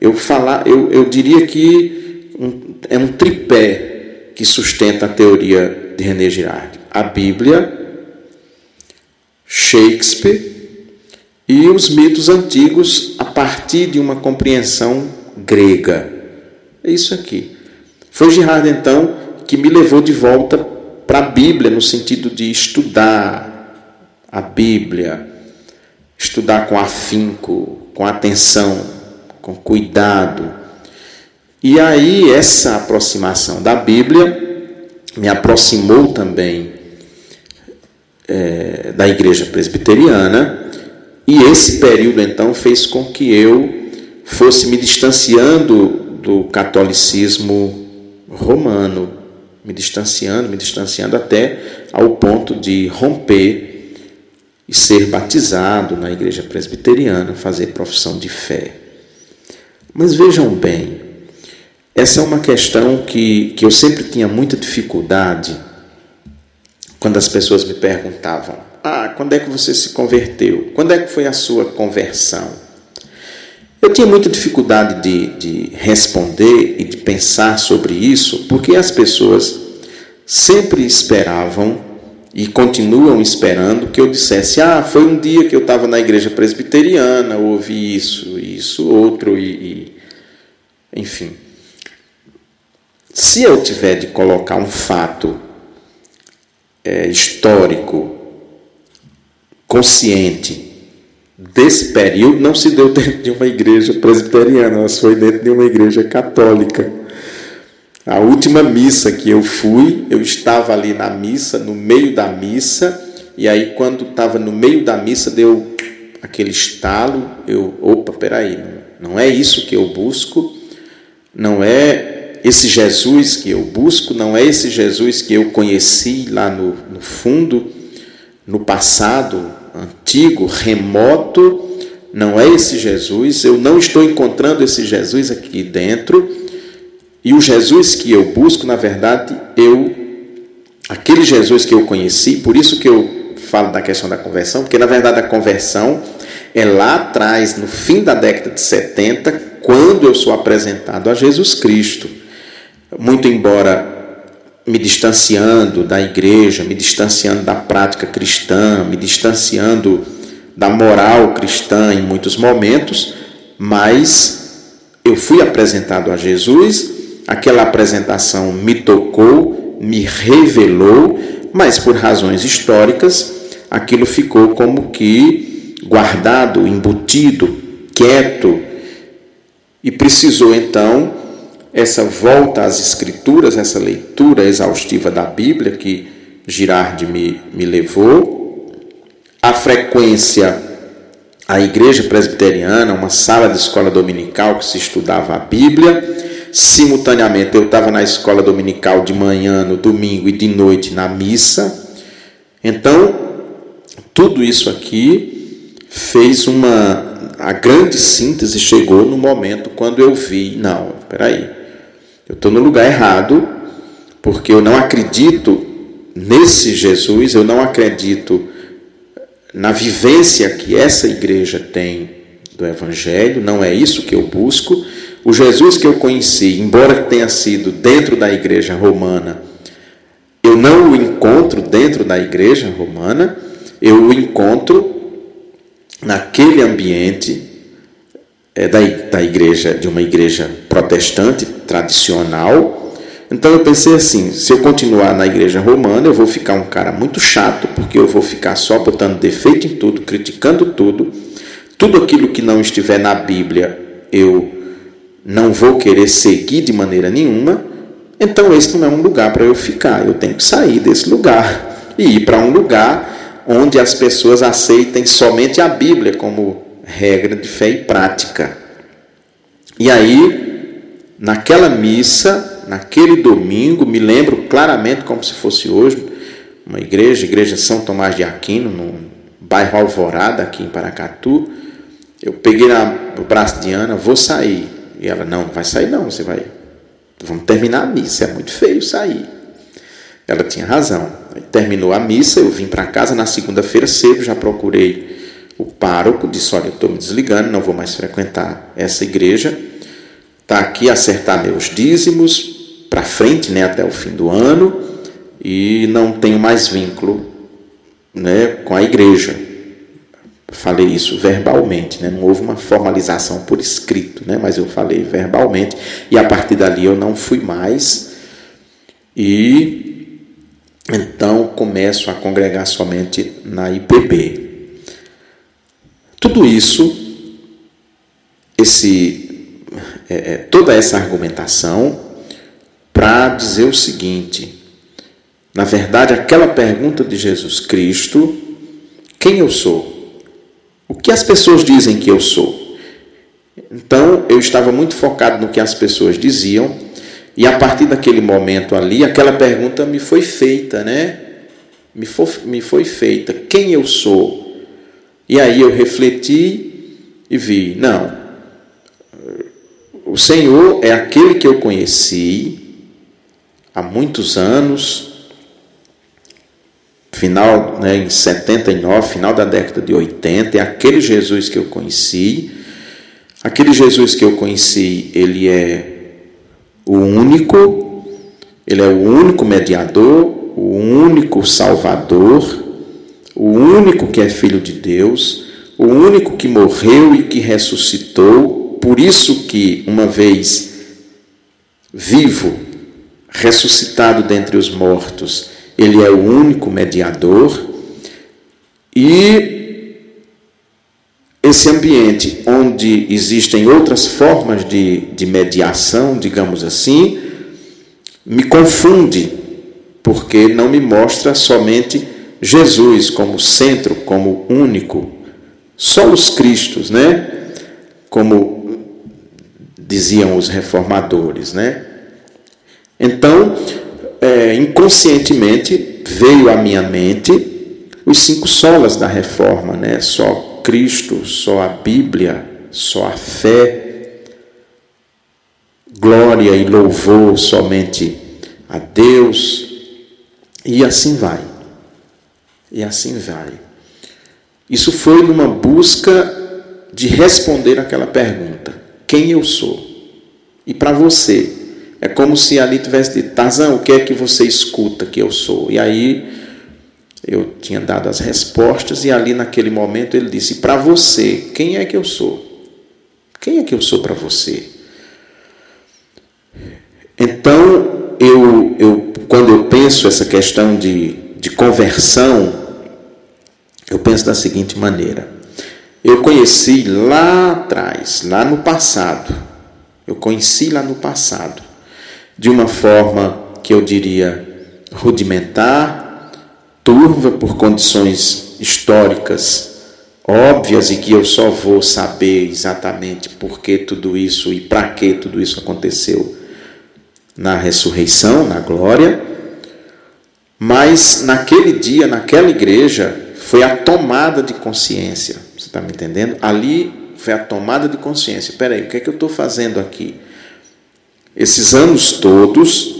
Eu falar, eu, eu diria que um, é um tripé que sustenta a teoria de René Girard: a Bíblia, Shakespeare e os mitos antigos a partir de uma compreensão grega. É isso aqui. Foi Girard, então, que me levou de volta para a Bíblia, no sentido de estudar a Bíblia, estudar com afinco, com atenção, com cuidado. E aí, essa aproximação da Bíblia me aproximou também é, da igreja presbiteriana e esse período então fez com que eu fosse me distanciando do catolicismo romano, me distanciando, me distanciando até ao ponto de romper e ser batizado na igreja presbiteriana, fazer profissão de fé. Mas vejam bem, essa é uma questão que, que eu sempre tinha muita dificuldade quando as pessoas me perguntavam: Ah, quando é que você se converteu? Quando é que foi a sua conversão? Eu tinha muita dificuldade de, de responder e de pensar sobre isso, porque as pessoas sempre esperavam e continuam esperando que eu dissesse: Ah, foi um dia que eu estava na igreja presbiteriana, ouvi isso, isso, outro, e, e enfim. Se eu tiver de colocar um fato é, histórico, consciente, desse período, não se deu dentro de uma igreja presbiteriana, mas foi dentro de uma igreja católica. A última missa que eu fui, eu estava ali na missa, no meio da missa, e aí quando estava no meio da missa deu aquele estalo, eu, opa, peraí, não, é isso que eu busco, não é esse Jesus que eu busco não é esse Jesus que eu conheci lá no, no fundo, no passado antigo, remoto. Não é esse Jesus, eu não estou encontrando esse Jesus aqui dentro. E o Jesus que eu busco, na verdade, eu aquele Jesus que eu conheci, por isso que eu falo da questão da conversão, porque na verdade a conversão é lá atrás, no fim da década de 70, quando eu sou apresentado a Jesus Cristo. Muito embora me distanciando da igreja, me distanciando da prática cristã, me distanciando da moral cristã em muitos momentos, mas eu fui apresentado a Jesus, aquela apresentação me tocou, me revelou, mas por razões históricas, aquilo ficou como que guardado, embutido, quieto, e precisou então essa volta às Escrituras, essa leitura exaustiva da Bíblia que Girardi me, me levou, a frequência à igreja presbiteriana, uma sala de escola dominical que se estudava a Bíblia. Simultaneamente, eu estava na escola dominical de manhã, no domingo e de noite na missa. Então, tudo isso aqui fez uma. A grande síntese chegou no momento quando eu vi, não, peraí, eu estou no lugar errado, porque eu não acredito nesse Jesus, eu não acredito na vivência que essa igreja tem do Evangelho, não é isso que eu busco. O Jesus que eu conheci, embora tenha sido dentro da igreja romana, eu não o encontro dentro da igreja romana, eu o encontro naquele ambiente é, da, da igreja, de uma igreja protestante tradicional. Então eu pensei assim: se eu continuar na igreja romana, eu vou ficar um cara muito chato, porque eu vou ficar só botando defeito em tudo, criticando tudo. Tudo aquilo que não estiver na Bíblia, eu não vou querer seguir de maneira nenhuma. Então esse não é um lugar para eu ficar. Eu tenho que sair desse lugar e ir para um lugar onde as pessoas aceitem somente a Bíblia como regra de fé e prática. E aí, naquela missa, naquele domingo, me lembro claramente como se fosse hoje, uma igreja, igreja São Tomás de Aquino, no bairro Alvorada, aqui em Paracatu. Eu peguei na, no braço de Ana, vou sair. E ela, não, não vai sair não, você vai. Vamos terminar a missa, é muito feio sair. Ela tinha razão. Terminou a missa, eu vim para casa na segunda-feira cedo, já procurei o pároco disse: Olha, eu estou me desligando, não vou mais frequentar essa igreja. Está aqui acertar meus dízimos para frente, né, até o fim do ano, e não tenho mais vínculo né, com a igreja. Falei isso verbalmente, né? não houve uma formalização por escrito, né? mas eu falei verbalmente, e a partir dali eu não fui mais. E então começo a congregar somente na IPB. Tudo isso, esse, é, é, toda essa argumentação, para dizer o seguinte: na verdade, aquela pergunta de Jesus Cristo, quem eu sou? O que as pessoas dizem que eu sou? Então eu estava muito focado no que as pessoas diziam, e a partir daquele momento ali, aquela pergunta me foi feita, né? Me foi, me foi feita: quem eu sou? E aí eu refleti e vi: não, o Senhor é aquele que eu conheci há muitos anos, final, né, em 79, final da década de 80, é aquele Jesus que eu conheci. Aquele Jesus que eu conheci, ele é o único, ele é o único mediador, o único salvador, o único que é filho de Deus, o único que morreu e que ressuscitou. Por isso que uma vez vivo, ressuscitado dentre os mortos, ele é o único mediador e esse ambiente onde existem outras formas de, de mediação, digamos assim, me confunde, porque não me mostra somente Jesus como centro, como único, só os Cristos, né? Como diziam os reformadores, né? Então, é, inconscientemente veio à minha mente os cinco solas da reforma, né? Só Cristo, só a Bíblia, só a fé, glória e louvor somente a Deus, e assim vai. E assim vai. Isso foi numa busca de responder aquela pergunta: quem eu sou? E para você, é como se ali tivesse dito, Tarzan, o que é que você escuta que eu sou? E aí eu tinha dado as respostas e ali naquele momento ele disse, para você, quem é que eu sou? Quem é que eu sou para você? Então, eu, eu, quando eu penso essa questão de, de conversão, eu penso da seguinte maneira. Eu conheci lá atrás, lá no passado, eu conheci lá no passado, de uma forma que eu diria rudimentar, turva por condições históricas óbvias e que eu só vou saber exatamente por que tudo isso e para que tudo isso aconteceu na ressurreição, na glória. Mas naquele dia, naquela igreja, foi a tomada de consciência. Você está me entendendo? Ali foi a tomada de consciência. Espera aí, o que é que eu estou fazendo aqui? Esses anos todos,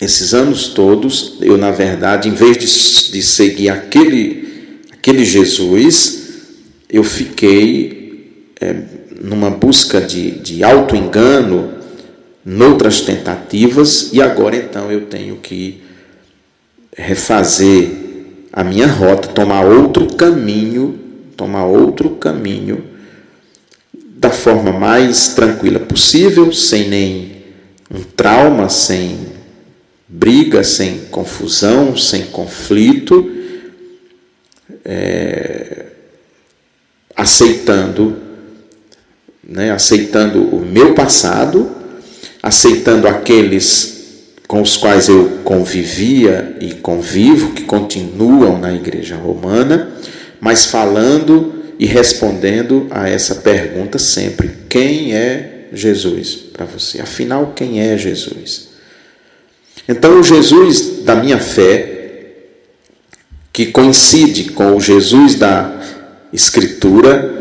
esses anos todos, eu na verdade, em vez de, de seguir aquele, aquele Jesus, eu fiquei é, numa busca de, de auto-engano, noutras tentativas, e agora então eu tenho que refazer a minha rota, tomar outro caminho, tomar outro caminho da forma mais tranquila possível, sem nem um trauma, sem briga, sem confusão, sem conflito, é, aceitando, né, aceitando o meu passado, aceitando aqueles com os quais eu convivia e convivo, que continuam na igreja romana, mas falando e respondendo a essa pergunta sempre: quem é Jesus para você? Afinal, quem é Jesus? Então, o Jesus da minha fé, que coincide com o Jesus da Escritura,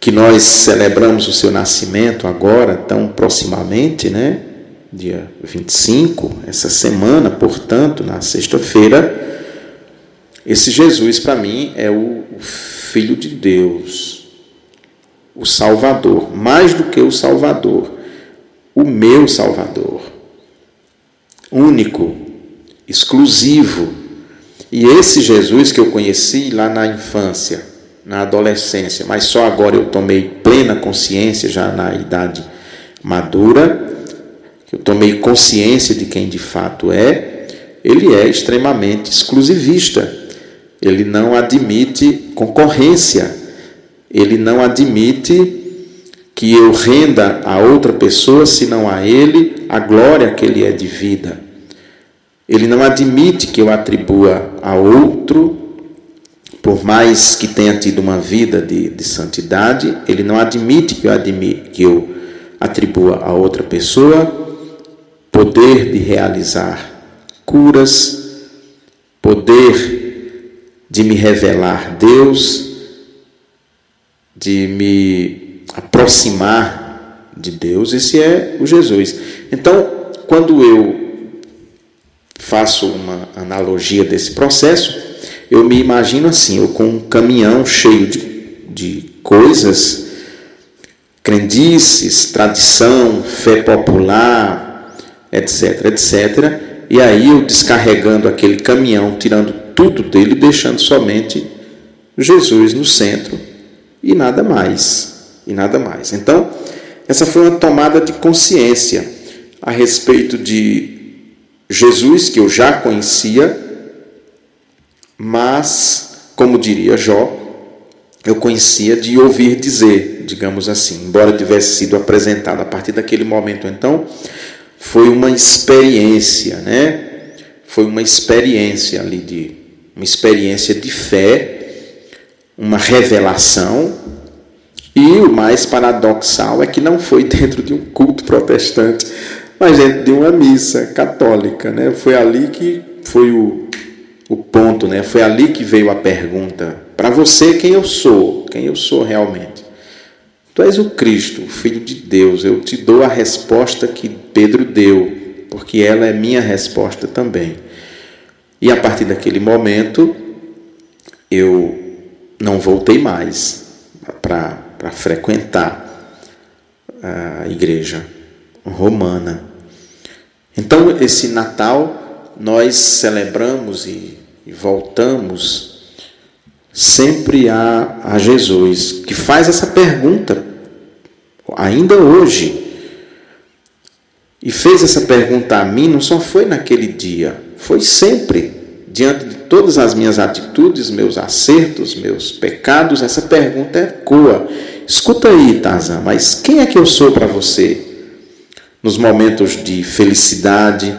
que nós celebramos o seu nascimento agora, tão proximamente, né? Dia 25, essa semana, portanto, na sexta-feira. Esse Jesus, para mim, é o Filho de Deus, o Salvador, mais do que o Salvador, o meu Salvador, único, exclusivo. E esse Jesus que eu conheci lá na infância, na adolescência, mas só agora eu tomei plena consciência, já na idade madura, eu tomei consciência de quem de fato é, ele é extremamente exclusivista. Ele não admite concorrência. Ele não admite que eu renda a outra pessoa, senão a ele, a glória que ele é de vida. Ele não admite que eu atribua a outro, por mais que tenha tido uma vida de, de santidade, ele não admite que eu, que eu atribua a outra pessoa poder de realizar curas, poder de me revelar Deus, de me aproximar de Deus. Esse é o Jesus. Então, quando eu faço uma analogia desse processo, eu me imagino assim, eu com um caminhão cheio de, de coisas, crendices, tradição, fé popular, etc, etc, e aí eu descarregando aquele caminhão, tirando tudo dele, deixando somente Jesus no centro e nada mais, e nada mais. Então, essa foi uma tomada de consciência a respeito de Jesus que eu já conhecia, mas, como diria Jó, eu conhecia de ouvir dizer, digamos assim, embora tivesse sido apresentado a partir daquele momento então, foi uma experiência, né? Foi uma experiência ali de uma experiência de fé, uma revelação, e o mais paradoxal é que não foi dentro de um culto protestante, mas dentro de uma missa católica, né? Foi ali que foi o, o ponto, né? Foi ali que veio a pergunta para você quem eu sou, quem eu sou realmente. Tu és o Cristo, o Filho de Deus. Eu te dou a resposta que Pedro deu, porque ela é minha resposta também. E a partir daquele momento, eu não voltei mais para frequentar a igreja romana. Então, esse Natal, nós celebramos e, e voltamos sempre a, a Jesus, que faz essa pergunta, ainda hoje. E fez essa pergunta a mim, não só foi naquele dia, foi sempre, diante de todas as minhas atitudes, meus acertos, meus pecados, essa pergunta ecoa. Escuta aí, Tarzan, mas quem é que eu sou para você? nos momentos de felicidade,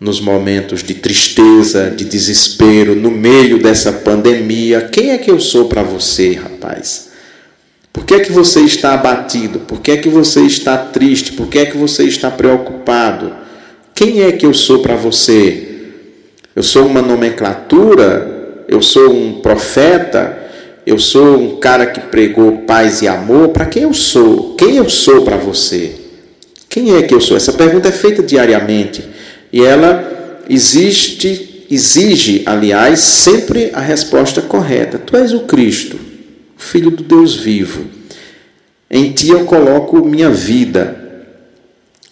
nos momentos de tristeza, de desespero, no meio dessa pandemia. Quem é que eu sou para você, rapaz? Por que é que você está abatido? Por que é que você está triste? Por que é que você está preocupado? Quem é que eu sou para você? Eu sou uma nomenclatura? Eu sou um profeta? Eu sou um cara que pregou paz e amor? Para quem eu sou? Quem eu sou para você? Quem é que eu sou? Essa pergunta é feita diariamente e ela existe, exige, aliás, sempre a resposta correta. Tu és o Cristo, Filho do Deus vivo. Em ti eu coloco minha vida.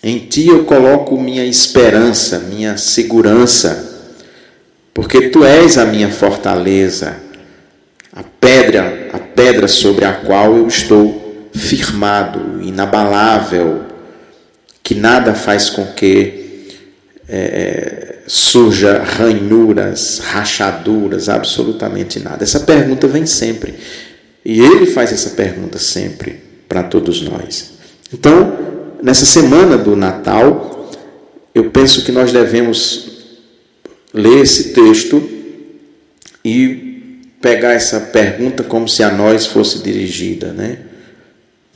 Em ti eu coloco minha esperança, minha segurança, porque tu és a minha fortaleza, a pedra, a pedra sobre a qual eu estou firmado, inabalável, que nada faz com que é, surja ranhuras, rachaduras, absolutamente nada. Essa pergunta vem sempre. E ele faz essa pergunta sempre para todos nós. Então, nessa semana do Natal, eu penso que nós devemos ler esse texto e pegar essa pergunta como se a nós fosse dirigida, né?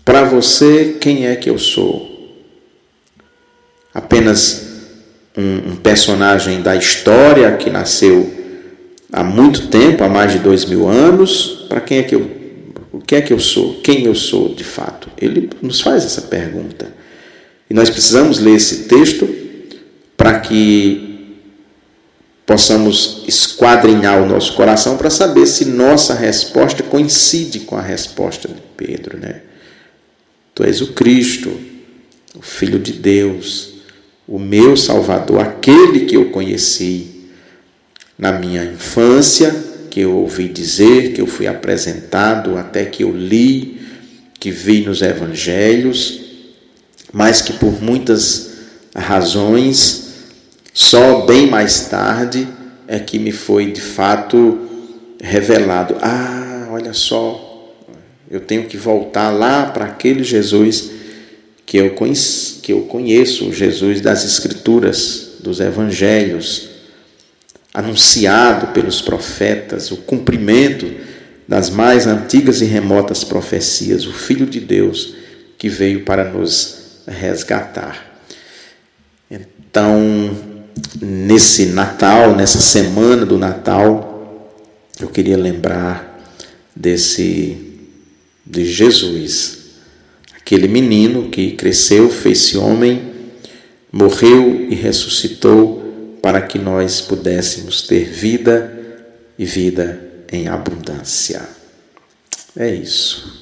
Para você, quem é que eu sou? apenas um, um personagem da história que nasceu há muito tempo, há mais de dois mil anos. Para quem é que eu, o que é que eu sou? Quem eu sou de fato? Ele nos faz essa pergunta. E nós precisamos ler esse texto para que possamos esquadrinhar o nosso coração para saber se nossa resposta coincide com a resposta de Pedro, né? Tu és o Cristo, o Filho de Deus, o meu Salvador, aquele que eu conheci na minha infância, que eu ouvi dizer, que eu fui apresentado, até que eu li, que vi nos evangelhos, mas que por muitas razões, só bem mais tarde é que me foi de fato revelado. Ah, olha só, eu tenho que voltar lá para aquele Jesus que eu, conheço, que eu conheço, Jesus das Escrituras, dos Evangelhos, anunciado pelos profetas, o cumprimento das mais antigas e remotas profecias, o Filho de Deus que veio para nos resgatar. Então, nesse Natal, nessa semana do Natal, eu queria lembrar desse de Jesus, aquele menino que cresceu, fez-se homem, morreu e ressuscitou para que nós pudéssemos ter vida e vida em abundância. É isso.